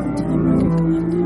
all the time I.